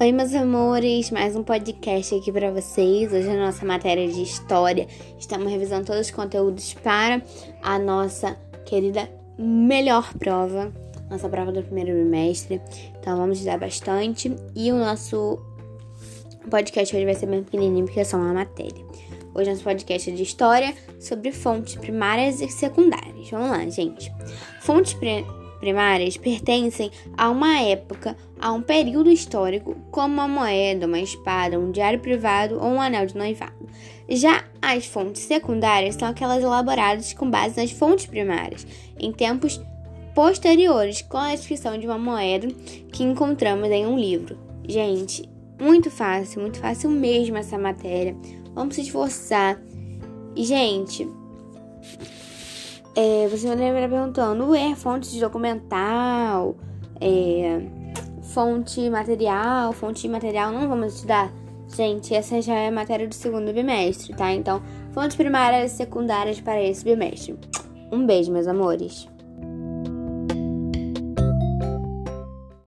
Oi, meus amores, mais um podcast aqui para vocês. Hoje é a nossa matéria de história. Estamos revisando todos os conteúdos para a nossa querida melhor prova, nossa prova do primeiro bimestre. Então vamos estudar bastante e o nosso podcast hoje vai ser bem pequenininho porque é só uma matéria. Hoje nosso podcast é de história sobre fontes primárias e secundárias. Vamos lá, gente. Fontes primárias primárias pertencem a uma época, a um período histórico, como uma moeda, uma espada, um diário privado ou um anel de noivado. Já as fontes secundárias são aquelas elaboradas com base nas fontes primárias, em tempos posteriores, com a descrição de uma moeda que encontramos em um livro. Gente, muito fácil, muito fácil mesmo essa matéria. Vamos se esforçar. Gente, é, você vai lembrar perguntando, é fonte de documental, é, fonte material, fonte material, não vamos estudar? Gente, essa já é matéria do segundo bimestre, tá? Então, fontes primárias e secundárias para esse bimestre. Um beijo, meus amores.